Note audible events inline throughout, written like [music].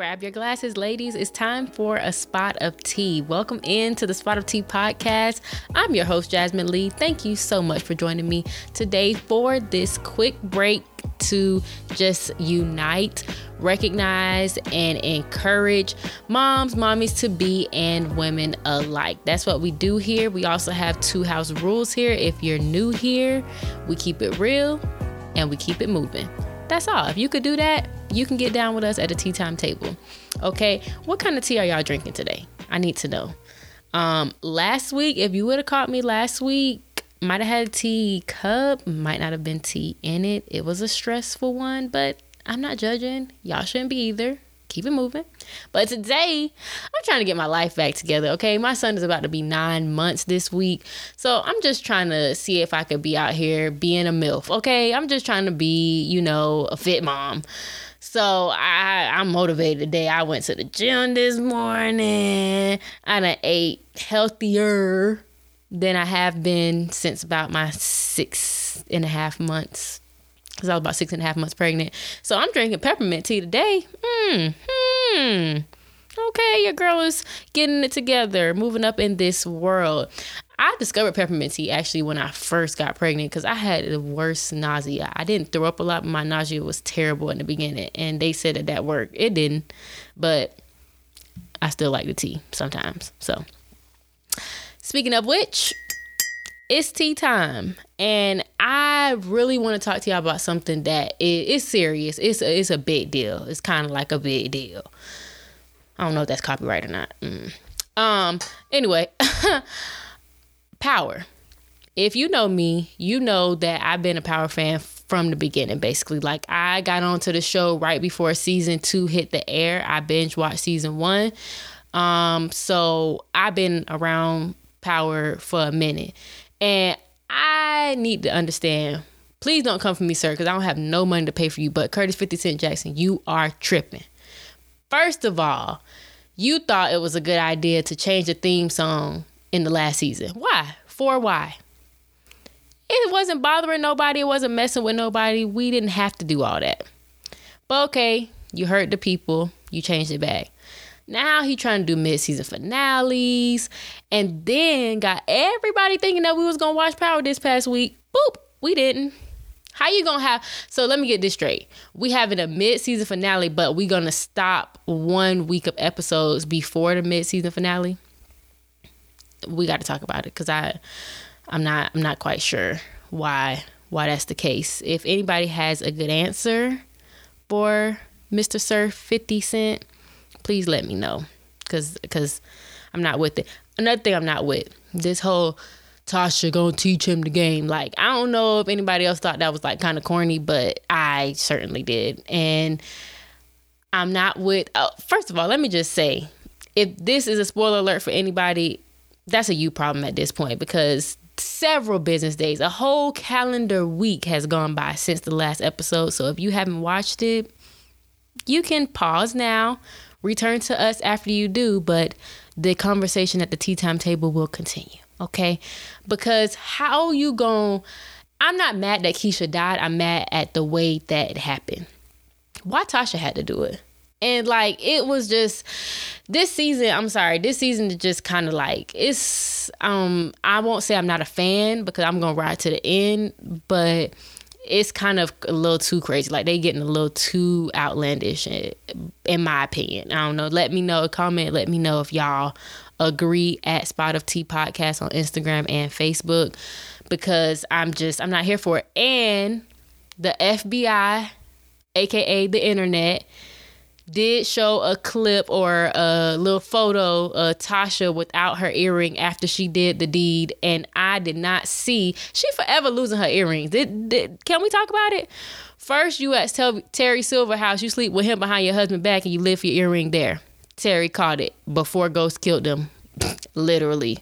Grab your glasses, ladies. It's time for a spot of tea. Welcome into the Spot of Tea podcast. I'm your host, Jasmine Lee. Thank you so much for joining me today for this quick break to just unite, recognize, and encourage moms, mommies to be, and women alike. That's what we do here. We also have two house rules here. If you're new here, we keep it real and we keep it moving. That's all. If you could do that, you can get down with us at a tea time table. Okay, what kind of tea are y'all drinking today? I need to know. Um, last week, if you would have caught me last week, might have had a tea cup, might not have been tea in it. It was a stressful one, but I'm not judging. Y'all shouldn't be either. Keep it moving. But today, I'm trying to get my life back together. Okay, my son is about to be nine months this week. So I'm just trying to see if I could be out here being a MILF. Okay, I'm just trying to be, you know, a fit mom. So I I'm motivated today. I went to the gym this morning. I done ate healthier than I have been since about my six and a half months. Cause I was about six and a half months pregnant. So I'm drinking peppermint tea today. Hmm. Hmm. Okay, your girl is getting it together, moving up in this world. I discovered peppermint tea actually when I first got pregnant because I had the worst nausea. I didn't throw up a lot, but my nausea was terrible in the beginning, and they said that that worked. It didn't, but I still like the tea sometimes. So, speaking of which, it's tea time, and I really want to talk to y'all about something that is, serious. It's a, it's a big deal. It's kind of like a big deal. I don't know if that's copyright or not. Mm. Um. Anyway. [laughs] Power. If you know me, you know that I've been a Power fan from the beginning, basically. Like I got onto the show right before season two hit the air. I binge watched season one. Um, so I've been around Power for a minute. And I need to understand. Please don't come for me, sir, because I don't have no money to pay for you. But Curtis 50 Cent Jackson, you are tripping. First of all, you thought it was a good idea to change the theme song in the last season. Why? For why? It wasn't bothering nobody. It wasn't messing with nobody. We didn't have to do all that. But okay, you hurt the people. You changed it back. Now he trying to do mid-season finales, and then got everybody thinking that we was gonna watch Power this past week. Boop, we didn't. How you gonna have? So let me get this straight. We having a mid-season finale, but we gonna stop one week of episodes before the mid-season finale we got to talk about it because I, I'm not, I'm not quite sure why why that's the case. If anybody has a good answer for Mr. Sir 50 Cent, please let me know because because I'm not with it. Another thing I'm not with this whole Tasha gonna teach him the game. Like I don't know if anybody else thought that was like kind of corny, but I certainly did. And I'm not with. Oh, first of all, let me just say, if this is a spoiler alert for anybody, that's a you problem at this point because several business days, a whole calendar week has gone by since the last episode. So if you haven't watched it, you can pause now, return to us after you do, but the conversation at the tea time table will continue. Okay? Because how you going I'm not mad that Keisha died. I'm mad at the way that it happened. Why Tasha had to do it? And like it was just this season, I'm sorry, this season is just kind of like it's um I won't say I'm not a fan because I'm to ride to the end, but it's kind of a little too crazy. Like they getting a little too outlandish in my opinion. I don't know. Let me know, a comment, let me know if y'all agree at Spot of Tea Podcast on Instagram and Facebook because I'm just I'm not here for it. And the FBI, aka the internet, did show a clip or a little photo of Tasha without her earring after she did the deed, and I did not see. She forever losing her earrings. Did, did can we talk about it? First, you at Terry Silver house, you sleep with him behind your husband back, and you live your earring there. Terry caught it before Ghost killed him, [laughs] literally.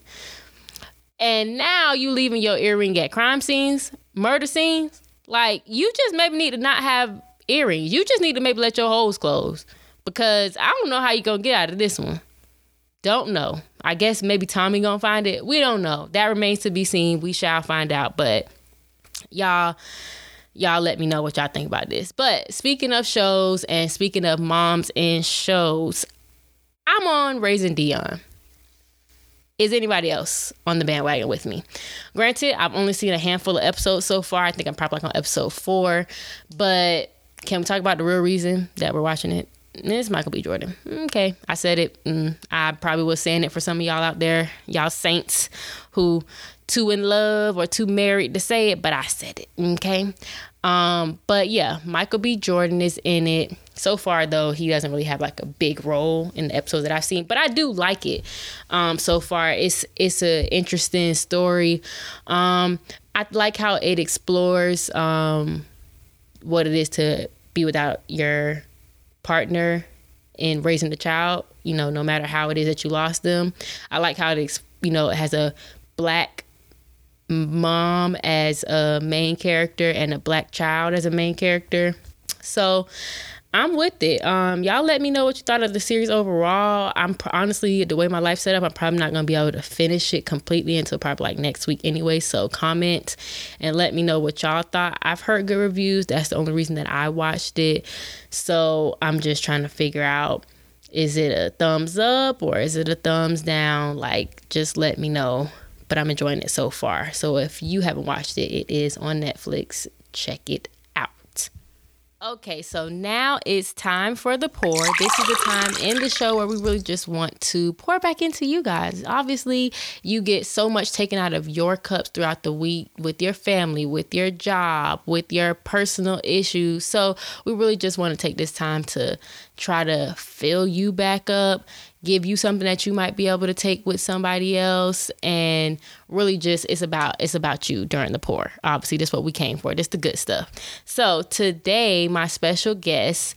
And now you leaving your earring at crime scenes, murder scenes. Like you just maybe need to not have earrings. You just need to maybe let your holes close because I don't know how you gonna get out of this one. Don't know. I guess maybe Tommy gonna find it. We don't know. That remains to be seen. We shall find out. But y'all, y'all let me know what y'all think about this. But speaking of shows and speaking of moms and shows, I'm on Raising Dion. Is anybody else on the bandwagon with me? Granted, I've only seen a handful of episodes so far. I think I'm probably like on episode four. But can we talk about the real reason that we're watching it? It's Michael B. Jordan. Okay, I said it. Mm, I probably was saying it for some of y'all out there, y'all saints who too in love or too married to say it, but I said it. Okay. Um, but yeah, Michael B. Jordan is in it. So far though, he doesn't really have like a big role in the episodes that I've seen, but I do like it. Um, so far it's it's an interesting story. Um, I like how it explores um what it is to be without your partner in raising the child, you know, no matter how it is that you lost them. I like how it, you know, it has a black mom as a main character and a black child as a main character. So I'm with it. Um, y'all let me know what you thought of the series overall. I'm honestly the way my life set up, I'm probably not gonna be able to finish it completely until probably like next week anyway. So comment and let me know what y'all thought. I've heard good reviews. That's the only reason that I watched it. So I'm just trying to figure out is it a thumbs up or is it a thumbs down? Like just let me know. But I'm enjoying it so far. So if you haven't watched it, it is on Netflix. Check it Okay, so now it's time for the pour. This is the time in the show where we really just want to pour back into you guys. Obviously, you get so much taken out of your cups throughout the week with your family, with your job, with your personal issues. So, we really just want to take this time to try to fill you back up give you something that you might be able to take with somebody else. And really just it's about it's about you during the pour. Obviously that's what we came for. This the good stuff. So today my special guests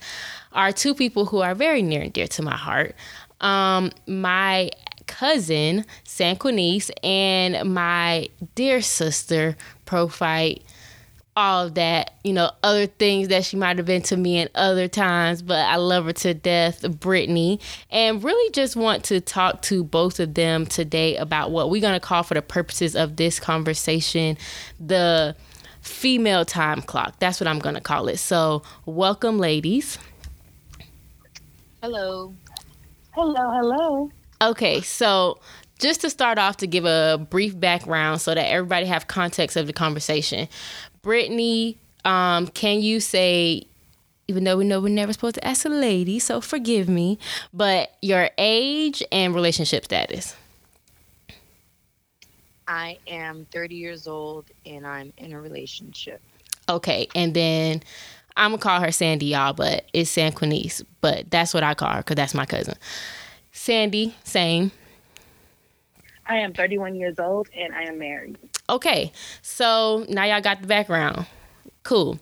are two people who are very near and dear to my heart. Um my cousin Sanquinice and my dear sister Prophyte all of that, you know, other things that she might have been to me in other times, but I love her to death, Brittany, and really just want to talk to both of them today about what we're going to call for the purposes of this conversation the female time clock. That's what I'm going to call it. So, welcome, ladies. Hello. Hello, hello. Okay, so just to start off to give a brief background so that everybody have context of the conversation Brittany, um, can you say, even though we know we're never supposed to ask a lady, so forgive me, but your age and relationship status? I am 30 years old and I'm in a relationship. Okay, and then I'm gonna call her Sandy, y'all, but it's Sanquinice, but that's what I call her because that's my cousin. Sandy, same. I am 31 years old and I am married. Okay, so now y'all got the background. Cool.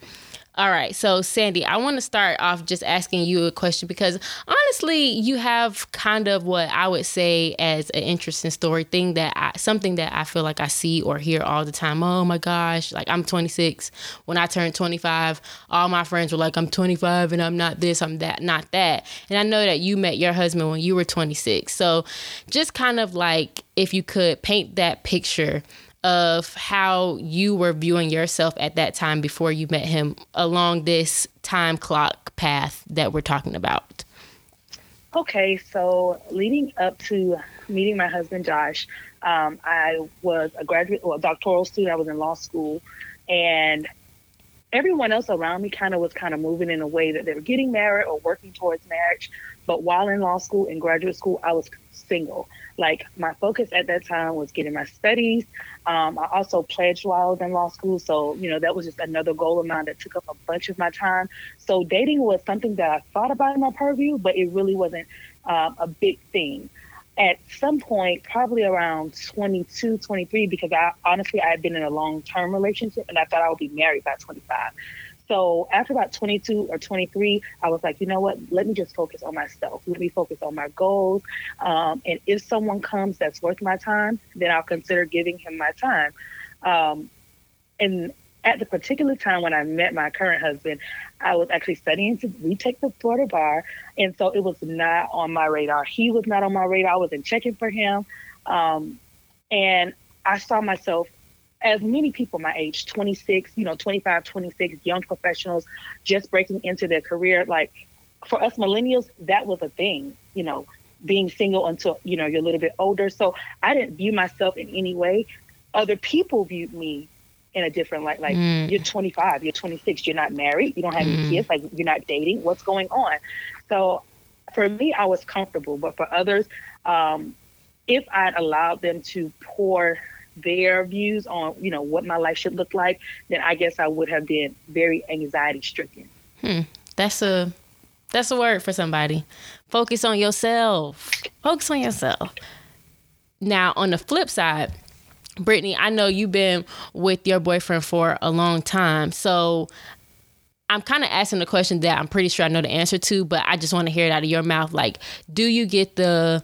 All right, so Sandy, I want to start off just asking you a question because honestly, you have kind of what I would say as an interesting story thing that I, something that I feel like I see or hear all the time. Oh my gosh, like I'm 26. When I turned 25, all my friends were like, I'm 25 and I'm not this, I'm that, not that. And I know that you met your husband when you were 26. So just kind of like if you could paint that picture of how you were viewing yourself at that time before you met him along this time clock path that we're talking about. Okay, so leading up to meeting my husband Josh, um, I was a graduate or a doctoral student. I was in law school, and everyone else around me kind of was kind of moving in a way that they were getting married or working towards marriage. But while in law school and graduate school, I was single. Like my focus at that time was getting my studies. Um, I also pledged while I was in law school, so you know that was just another goal of mine that took up a bunch of my time. So dating was something that I thought about in my purview, but it really wasn't um, a big thing. At some point, probably around 22, 23, because I honestly I had been in a long term relationship and I thought I would be married by 25. So after about 22 or 23, I was like, you know what? Let me just focus on myself. Let me focus on my goals. Um, and if someone comes that's worth my time, then I'll consider giving him my time. Um, and at the particular time when I met my current husband, I was actually studying to retake the Florida bar. And so it was not on my radar. He was not on my radar. I wasn't checking for him. Um, and I saw myself as many people my age, 26, you know, 25, 26, young professionals just breaking into their career, like for us millennials, that was a thing, you know, being single until, you know, you're a little bit older. So I didn't view myself in any way. Other people viewed me in a different light. Like mm. you're 25, you're 26, you're not married, you don't have mm. any kids, like you're not dating. What's going on? So for me, I was comfortable, but for others, um, if I'd allowed them to pour their views on, you know, what my life should look like, then I guess I would have been very anxiety stricken. Hmm. That's a that's a word for somebody. Focus on yourself. Focus on yourself. Now, on the flip side, Brittany, I know you've been with your boyfriend for a long time. So I'm kind of asking the question that I'm pretty sure I know the answer to, but I just want to hear it out of your mouth. Like, do you get the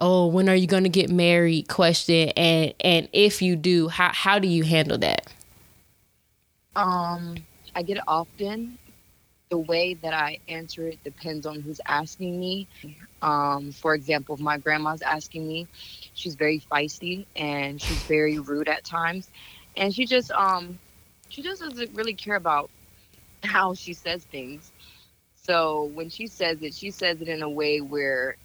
oh, when are you going to get married question and and if you do, how how do you handle that? Um, I get it often. The way that I answer it depends on who's asking me. Um, for example, if my grandma's asking me, she's very feisty and she's very rude at times, and she just um she just doesn't really care about how she says things. So when she says it, she says it in a way where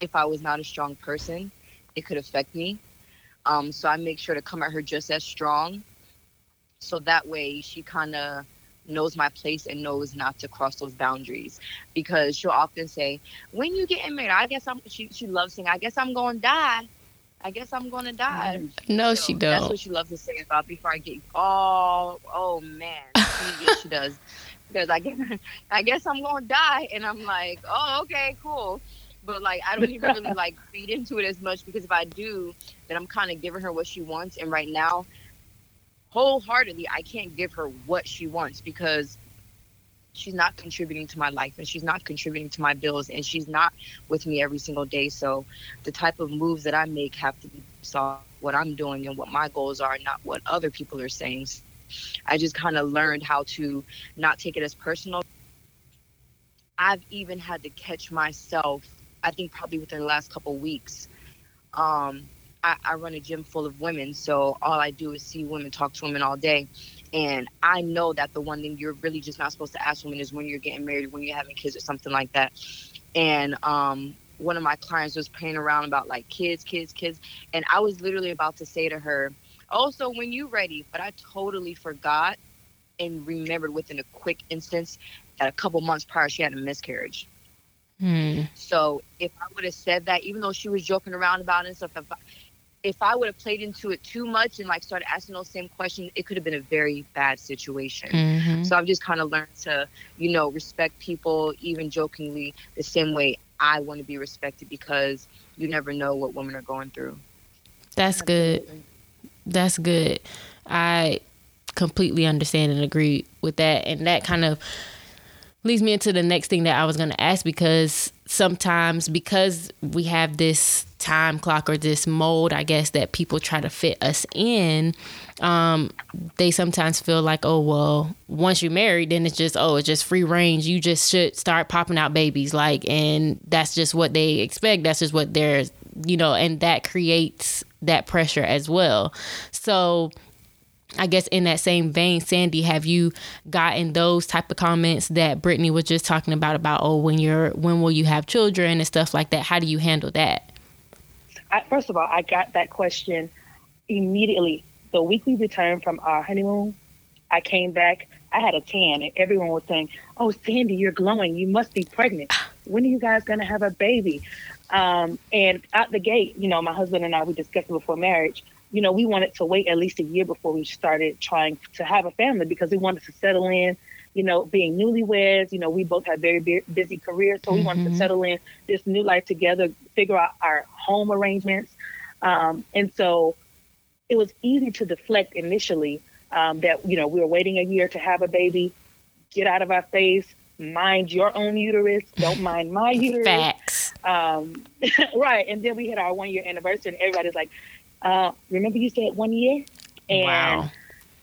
if I was not a strong person, it could affect me. Um, so I make sure to come at her just as strong. So that way she kind of knows my place and knows not to cross those boundaries because she'll often say, when you get married, I guess I'm, she, she loves saying, I guess I'm going to die. I guess I'm going to die. No, so she don't. That's what she loves to say about before I get, oh, oh man. [laughs] she does. Because I guess, [laughs] I guess I'm going to die. And I'm like, oh, okay, cool but like I don't even really [laughs] like feed into it as much because if I do, then I'm kind of giving her what she wants. And right now, wholeheartedly, I can't give her what she wants because she's not contributing to my life and she's not contributing to my bills and she's not with me every single day. So the type of moves that I make have to be saw what I'm doing and what my goals are, not what other people are saying. I just kind of learned how to not take it as personal. I've even had to catch myself I think probably within the last couple weeks. Um, I, I run a gym full of women, so all I do is see women, talk to women all day. And I know that the one thing you're really just not supposed to ask women is when you're getting married, when you're having kids, or something like that. And um, one of my clients was playing around about like kids, kids, kids. And I was literally about to say to her, Oh, so when you're ready, but I totally forgot and remembered within a quick instance that a couple months prior she had a miscarriage. Hmm. So if I would have said that, even though she was joking around about it and stuff, if I, if I would have played into it too much and like started asking those same questions, it could have been a very bad situation. Mm-hmm. So I've just kind of learned to, you know, respect people, even jokingly, the same way I want to be respected because you never know what women are going through. That's good. That's good. I completely understand and agree with that. And that kind of leads me into the next thing that I was going to ask because sometimes because we have this time clock or this mold, I guess that people try to fit us in, um, they sometimes feel like, oh well, once you're married, then it's just oh it's just free range. You just should start popping out babies, like, and that's just what they expect. That's just what they're, you know, and that creates that pressure as well. So I guess in that same vein, Sandy, have you gotten those type of comments that Brittany was just talking about about oh when you're when will you have children and stuff like that? How do you handle that? I, first of all, I got that question immediately. The week we returned from our honeymoon, I came back. I had a tan, and everyone was saying, "Oh, Sandy, you're glowing. You must be pregnant. When are you guys gonna have a baby?" Um, and out the gate, you know, my husband and I we discussed before marriage you know, we wanted to wait at least a year before we started trying to have a family because we wanted to settle in. You know, being newlyweds, you know, we both had very busy careers, so we mm-hmm. wanted to mm-hmm. settle in this new life together, figure out our home arrangements, um, and so it was easy to deflect initially um, that you know we were waiting a year to have a baby. Get out of our face. Mind your own uterus. Don't mind my [laughs] uterus. Facts. Um, [laughs] right. And then we hit our one year anniversary, and everybody's like, uh, remember you said one year? And wow.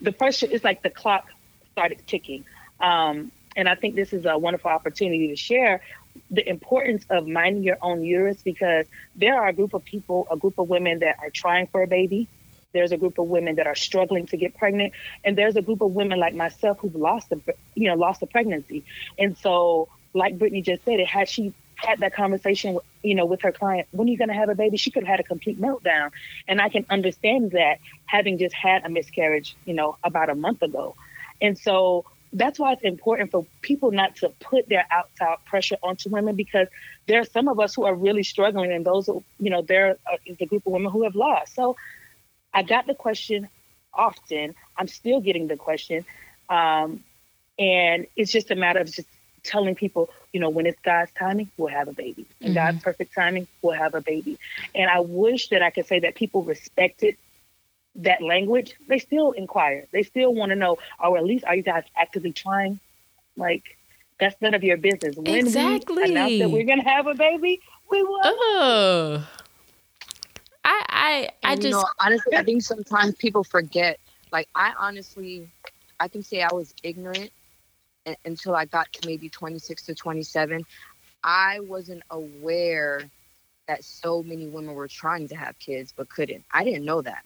the pressure is like the clock started ticking. Um, and I think this is a wonderful opportunity to share the importance of minding your own uterus because there are a group of people, a group of women that are trying for a baby There's a group of women that are struggling to get pregnant, and there's a group of women like myself who've lost a, you know, lost a pregnancy. And so, like Brittany just said, it had she had that conversation, you know, with her client, when are you going to have a baby? She could have had a complete meltdown, and I can understand that having just had a miscarriage, you know, about a month ago. And so that's why it's important for people not to put their outside pressure onto women because there are some of us who are really struggling, and those, you know, there is a group of women who have lost. So I got the question often. I'm still getting the question. Um, and it's just a matter of just telling people, you know, when it's God's timing, we'll have a baby. And mm-hmm. God's perfect timing, we'll have a baby. And I wish that I could say that people respected that language. They still inquire. They still want to know, or at least are you guys actively trying? Like, that's none of your business. When exactly. we announce that we're gonna have a baby, we will. Oh. I I I just know, honestly I think sometimes people forget. Like I honestly I can say I was ignorant until I got to maybe 26 to 27. I wasn't aware that so many women were trying to have kids but couldn't. I didn't know that.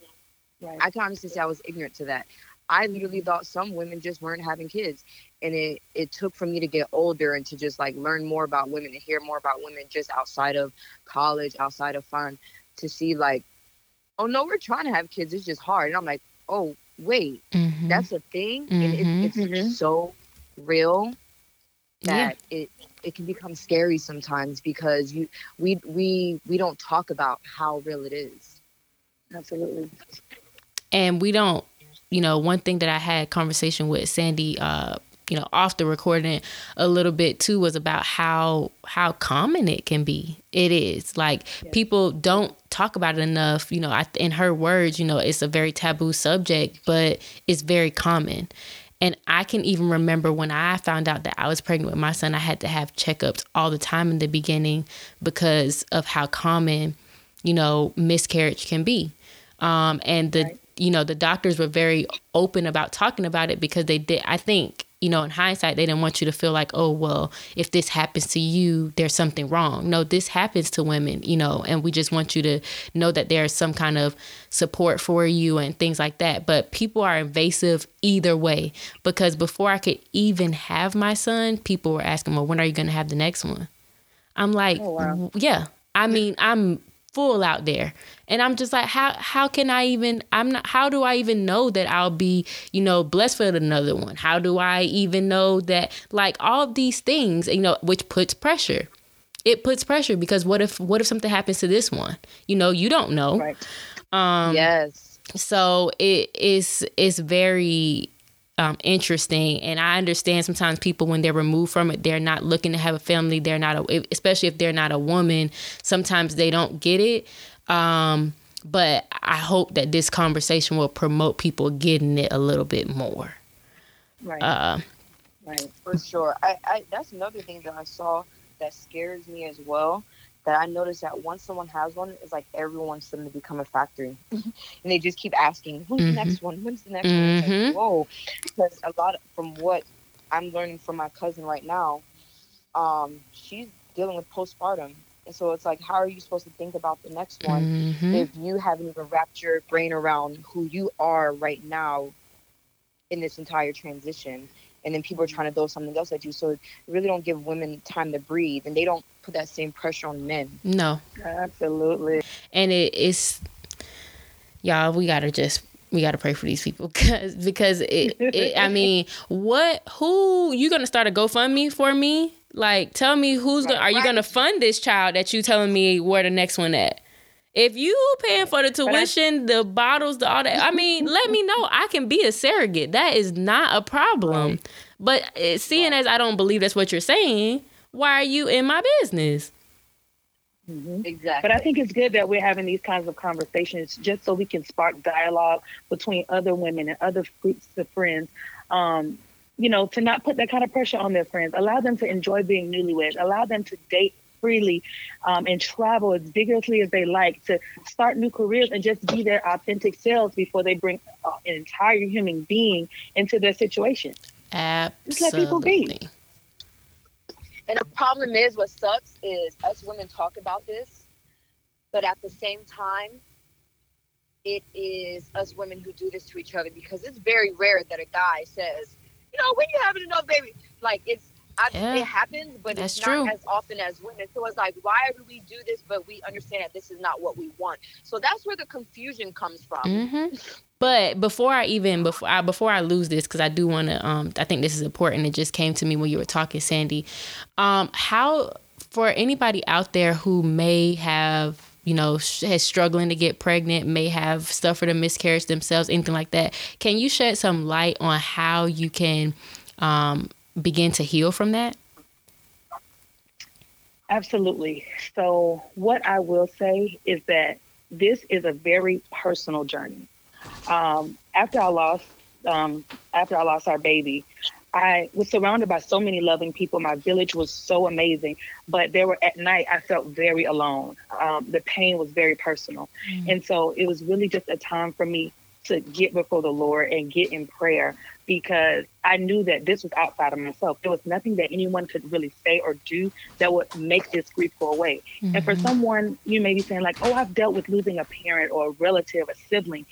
Right. I can honestly say I was ignorant to that. I literally thought some women just weren't having kids. And it, it took for me to get older and to just like learn more about women and hear more about women just outside of college, outside of fun, to see like, oh no, we're trying to have kids. It's just hard. And I'm like, oh, wait, mm-hmm. that's a thing. Mm-hmm. And it, it's mm-hmm. so real that yeah. it it can become scary sometimes because you we we we don't talk about how real it is. Absolutely. And we don't, you know, one thing that I had conversation with Sandy uh you know off the recording a little bit too was about how how common it can be it is like yeah. people don't talk about it enough you know I, in her words you know it's a very taboo subject but it's very common and I can even remember when I found out that I was pregnant with my son, I had to have checkups all the time in the beginning because of how common, you know, miscarriage can be. Um, and the, right. you know, the doctors were very open about talking about it because they did, I think, you know, in hindsight, they didn't want you to feel like, oh, well, if this happens to you, there's something wrong. No, this happens to women, you know, and we just want you to know that there's some kind of support for you and things like that. But people are invasive either way because before I could even have my son, people were asking, well, when are you going to have the next one? I'm like, oh, wow. yeah. I mean, I'm full out there. And i'm just like how how can i even i'm not how do i even know that i'll be you know blessed for another one? How do i even know that like all these things you know which puts pressure. It puts pressure because what if what if something happens to this one? You know you don't know. Right. Um yes. so it is it's very um, interesting. And I understand sometimes people, when they're removed from it, they're not looking to have a family. They're not, a, especially if they're not a woman, sometimes they don't get it. Um, but I hope that this conversation will promote people getting it a little bit more. Right. Uh, right. For sure. I, I, that's another thing that I saw that scares me as well that I noticed that once someone has one, it's like everyone wants them to become a factory, [laughs] and they just keep asking, "When's mm-hmm. the next one? When's the next mm-hmm. one?" Like, Whoa! Because a lot of, from what I'm learning from my cousin right now, um, she's dealing with postpartum, and so it's like, how are you supposed to think about the next one mm-hmm. if you haven't even wrapped your brain around who you are right now in this entire transition? And then people are trying to throw something else at you. So it really don't give women time to breathe, and they don't put that same pressure on men. No, absolutely. And it is, y'all. We gotta just we gotta pray for these people [laughs] because because it, it I mean, what who you gonna start a GoFundMe for me? Like, tell me who's gonna are you gonna fund this child that you telling me where the next one at? If you paying for the tuition, the bottles, the all that, I mean, let me know. I can be a surrogate. That is not a problem. Right. But uh, seeing as I don't believe that's what you're saying, why are you in my business? Mm-hmm. Exactly. But I think it's good that we're having these kinds of conversations just so we can spark dialogue between other women and other groups of friends. Um, you know, to not put that kind of pressure on their friends. Allow them to enjoy being newlyweds. Allow them to date freely um, and travel as vigorously as they like to start new careers and just be their authentic selves before they bring uh, an entire human being into their situation. Absolutely. Just let people be. And the problem is, what sucks is us women talk about this, but at the same time, it is us women who do this to each other because it's very rare that a guy says, you know, when you having enough baby, like it's I, yeah, it happens, but it's not true. as often as women. So it's like, why do we do this? But we understand that this is not what we want. So that's where the confusion comes from. Mm-hmm. [laughs] But before I even before I before I lose this, because I do want to, um, I think this is important. It just came to me when you were talking, Sandy. Um, how for anybody out there who may have you know, has struggling to get pregnant, may have suffered a miscarriage themselves, anything like that. Can you shed some light on how you can um, begin to heal from that? Absolutely. So, what I will say is that this is a very personal journey. Um, after I lost, um, after I lost our baby, I was surrounded by so many loving people. My village was so amazing, but there were at night I felt very alone. Um, the pain was very personal, mm-hmm. and so it was really just a time for me to get before the Lord and get in prayer because I knew that this was outside of myself. There was nothing that anyone could really say or do that would make this grief go away. Mm-hmm. And for mm-hmm. someone, you may be saying like, "Oh, I've dealt with losing a parent or a relative, a sibling,"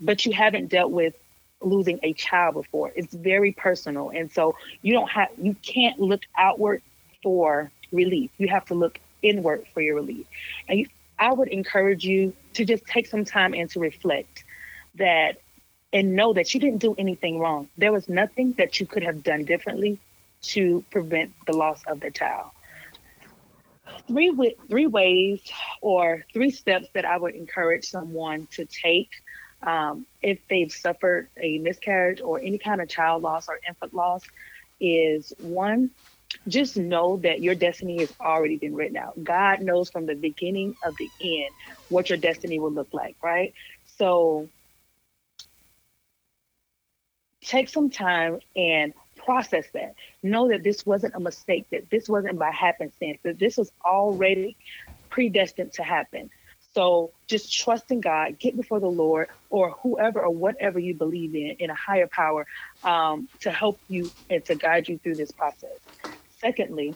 but you haven't dealt with losing a child before. It's very personal. And so you don't have you can't look outward for relief. You have to look inward for your relief. And you, I would encourage you to just take some time and to reflect that and know that you didn't do anything wrong. There was nothing that you could have done differently to prevent the loss of the child. Three three ways or three steps that I would encourage someone to take um, if they've suffered a miscarriage or any kind of child loss or infant loss is one, just know that your destiny has already been written out. God knows from the beginning of the end what your destiny will look like, right? So take some time and process that. Know that this wasn't a mistake, that this wasn't by happenstance, that this was already predestined to happen. So just trust in God, get before the Lord or whoever or whatever you believe in, in a higher power um, to help you and to guide you through this process. Secondly,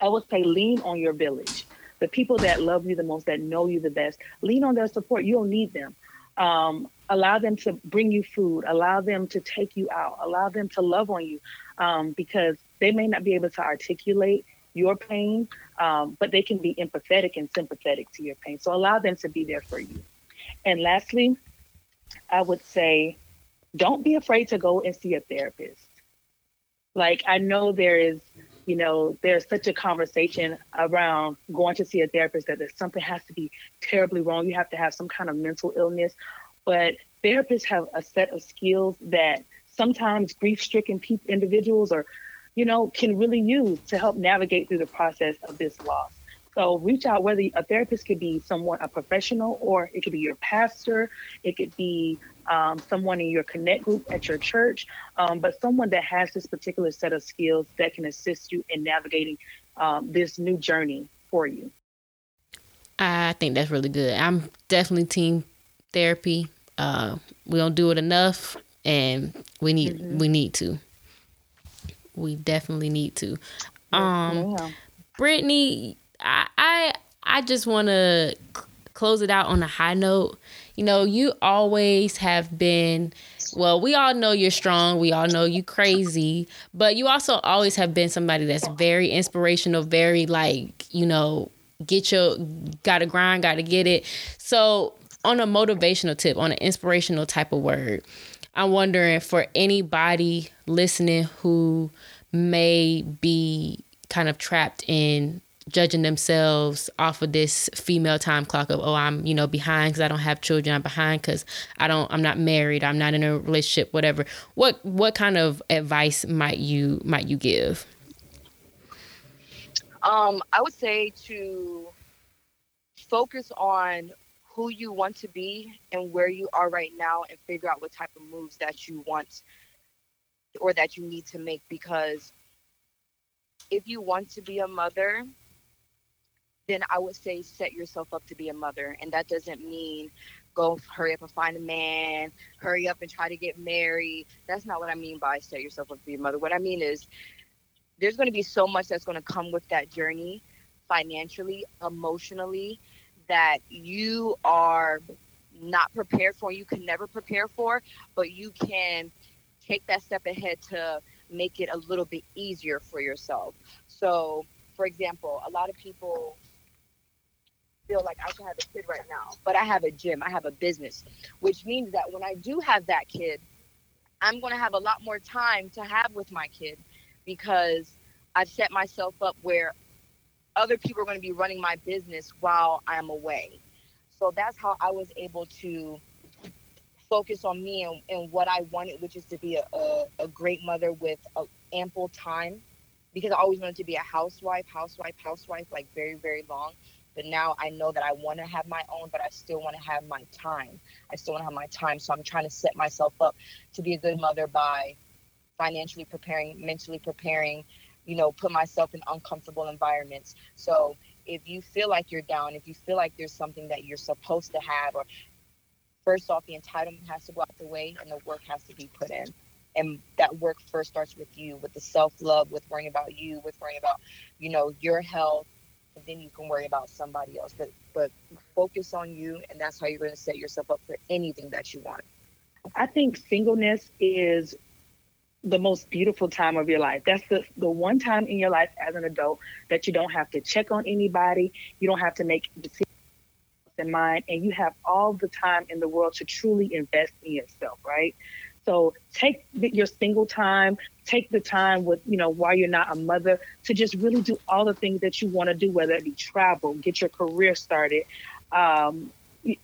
I would say lean on your village. The people that love you the most, that know you the best, lean on their support. You don't need them. Um, allow them to bring you food, allow them to take you out, allow them to love on you um, because they may not be able to articulate your pain, um, but they can be empathetic and sympathetic to your pain. So allow them to be there for you. And lastly, I would say don't be afraid to go and see a therapist. Like, I know there is, you know, there's such a conversation around going to see a therapist that there's something has to be terribly wrong. You have to have some kind of mental illness. But therapists have a set of skills that sometimes grief stricken individuals or you know, can really use to help navigate through the process of this loss. So reach out, whether a therapist could be someone, a professional, or it could be your pastor, it could be um, someone in your connect group at your church, um, but someone that has this particular set of skills that can assist you in navigating um, this new journey for you. I think that's really good. I'm definitely team therapy. Uh, we don't do it enough, and we need mm-hmm. we need to we definitely need to. Um, yeah. Brittany, I, I I just want to close it out on a high note. You know, you always have been well, we all know you're strong. We all know you crazy, but you also always have been somebody that's very inspirational, very like, you know, get your gotta grind, gotta get it. So on a motivational tip, on an inspirational type of word, I'm wondering for anybody listening who may be kind of trapped in judging themselves off of this female time clock of oh i'm you know behind because i don't have children i'm behind because i don't i'm not married i'm not in a relationship whatever. What what kind of advice might you might you give? Um i would say to focus on who you want to be and where you are right now and figure out what type of moves that you want or that you need to make because if you want to be a mother then i would say set yourself up to be a mother and that doesn't mean go hurry up and find a man hurry up and try to get married that's not what i mean by set yourself up to be a mother what i mean is there's going to be so much that's going to come with that journey financially emotionally that you are not prepared for, you can never prepare for, but you can take that step ahead to make it a little bit easier for yourself. So, for example, a lot of people feel like I should have a kid right now, but I have a gym, I have a business, which means that when I do have that kid, I'm going to have a lot more time to have with my kid because I've set myself up where other people are going to be running my business while I'm away. So that's how I was able to focus on me and, and what I wanted, which is to be a, a, a great mother with a, ample time because I always wanted to be a housewife, housewife, housewife, like very, very long. But now I know that I want to have my own, but I still want to have my time. I still want to have my time. So I'm trying to set myself up to be a good mother by financially preparing, mentally preparing, you know, put myself in uncomfortable environments. So if you feel like you're down, if you feel like there's something that you're supposed to have, or first off, the entitlement has to go out the way and the work has to be put in. And that work first starts with you, with the self love, with worrying about you, with worrying about, you know, your health, and then you can worry about somebody else. But but focus on you, and that's how you're going to set yourself up for anything that you want. I think singleness is the most beautiful time of your life. That's the, the one time in your life as an adult that you don't have to check on anybody. You don't have to make decisions in mind, and you have all the time in the world to truly invest in yourself, right? So take your single time, take the time with, you know, while you're not a mother to just really do all the things that you want to do, whether it be travel, get your career started, um,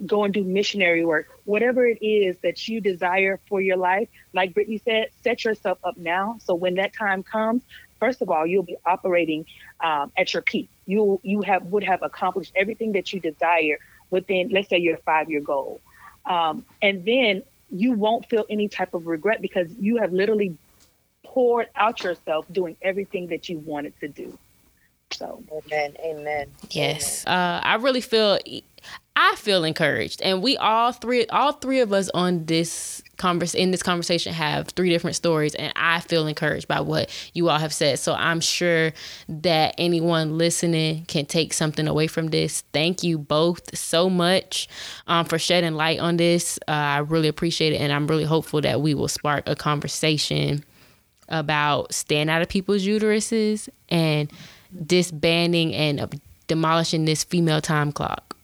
go and do missionary work, whatever it is that you desire for your life. Like Brittany said, set yourself up now. So when that time comes, first of all, you'll be operating um, at your peak. You you have would have accomplished everything that you desire within, let's say, your five year goal, um, and then you won't feel any type of regret because you have literally poured out yourself doing everything that you wanted to do. So, amen, amen. Yes, amen. Uh, I really feel I feel encouraged, and we all three, all three of us on this converse in this conversation have three different stories, and I feel encouraged by what you all have said. So I'm sure that anyone listening can take something away from this. Thank you both so much um, for shedding light on this. Uh, I really appreciate it, and I'm really hopeful that we will spark a conversation about staying out of people's uteruses and disbanding and demolishing this female time clock.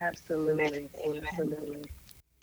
Absolutely. Absolutely.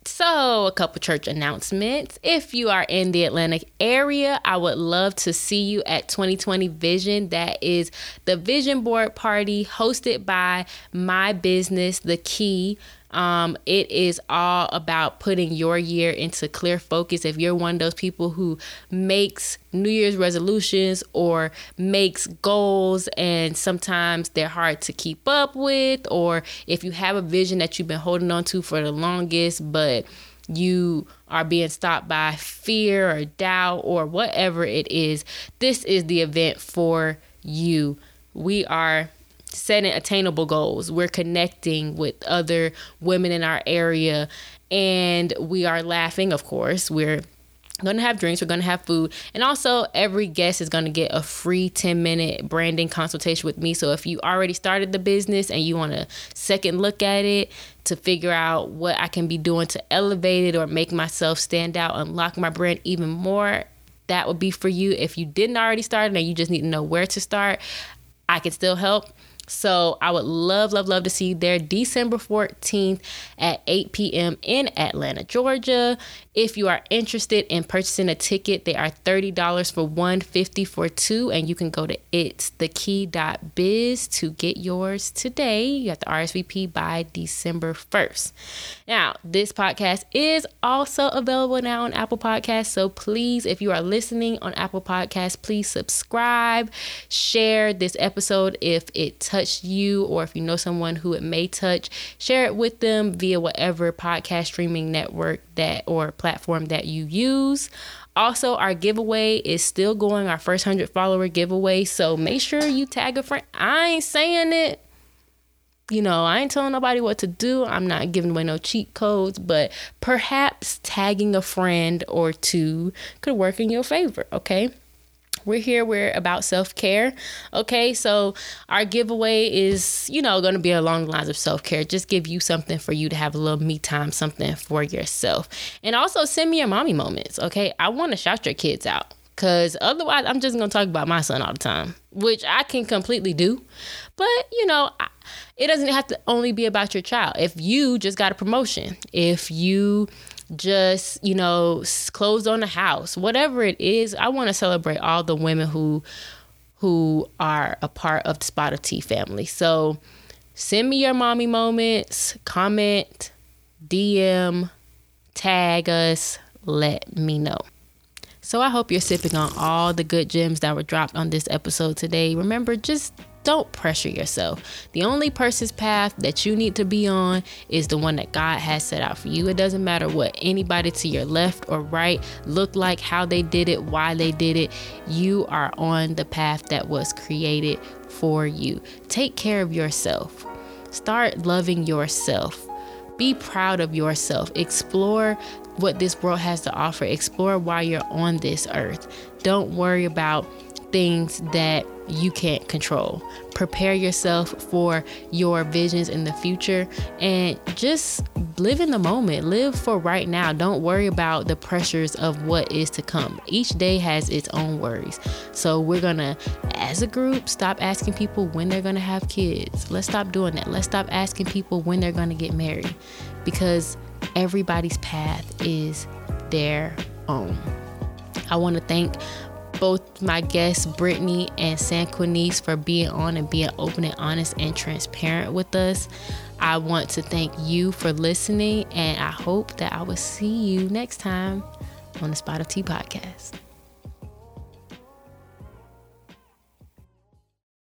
So, a couple church announcements. If you are in the Atlanta area, I would love to see you at 2020 Vision. That is the vision board party hosted by my business, The Key. Um, it is all about putting your year into clear focus. If you're one of those people who makes New Year's resolutions or makes goals and sometimes they're hard to keep up with, or if you have a vision that you've been holding on to for the longest, but you are being stopped by fear or doubt or whatever it is, this is the event for you. We are setting attainable goals. We're connecting with other women in our area and we are laughing, of course. We're going to have drinks, we're going to have food, and also every guest is going to get a free 10 minute branding consultation with me. So if you already started the business and you want a second look at it to figure out what I can be doing to elevate it or make myself stand out, unlock my brand even more, that would be for you. If you didn't already start and you just need to know where to start, I can still help. So I would love, love, love to see you there December 14th at 8 p.m. in Atlanta, Georgia. If you are interested in purchasing a ticket, they are $30 for one, 50 for two, and you can go to itsthekey.biz to get yours today. You have to RSVP by December 1st. Now, this podcast is also available now on Apple Podcasts, so please, if you are listening on Apple Podcasts, please subscribe, share this episode if it touched you or if you know someone who it may touch, share it with them via whatever podcast streaming network that or platform that you use. Also, our giveaway is still going, our first 100 follower giveaway. So make sure you tag a friend. I ain't saying it. You know, I ain't telling nobody what to do. I'm not giving away no cheat codes, but perhaps tagging a friend or two could work in your favor, okay? We're here. We're about self care. Okay, so our giveaway is, you know, going to be along the lines of self care. Just give you something for you to have a little me time, something for yourself. And also send me your mommy moments. Okay, I want to shout your kids out because otherwise I'm just going to talk about my son all the time, which I can completely do. But, you know, I, it doesn't have to only be about your child. If you just got a promotion, if you just, you know, closed on the house, whatever it is, I want to celebrate all the women who who are a part of the Spot of Tea family. So send me your mommy moments, comment, DM, tag us, let me know. So I hope you're sipping on all the good gems that were dropped on this episode today. Remember, just don't pressure yourself. The only person's path that you need to be on is the one that God has set out for you. It doesn't matter what anybody to your left or right looked like, how they did it, why they did it. You are on the path that was created for you. Take care of yourself. Start loving yourself. Be proud of yourself. Explore what this world has to offer. Explore why you're on this earth. Don't worry about things that you can't control. Prepare yourself for your visions in the future and just live in the moment. Live for right now. Don't worry about the pressures of what is to come. Each day has its own worries. So we're to, as a group, stop asking people when they're to have kids. Let's stop doing that. Let's stop asking people when they're to get married because everybody's path is their own. I want to thank both my guests, Brittany and Sanquinice, for being on and being open and honest and transparent with us. I want to thank you for listening, and I hope that I will see you next time on the Spot of Tea podcast.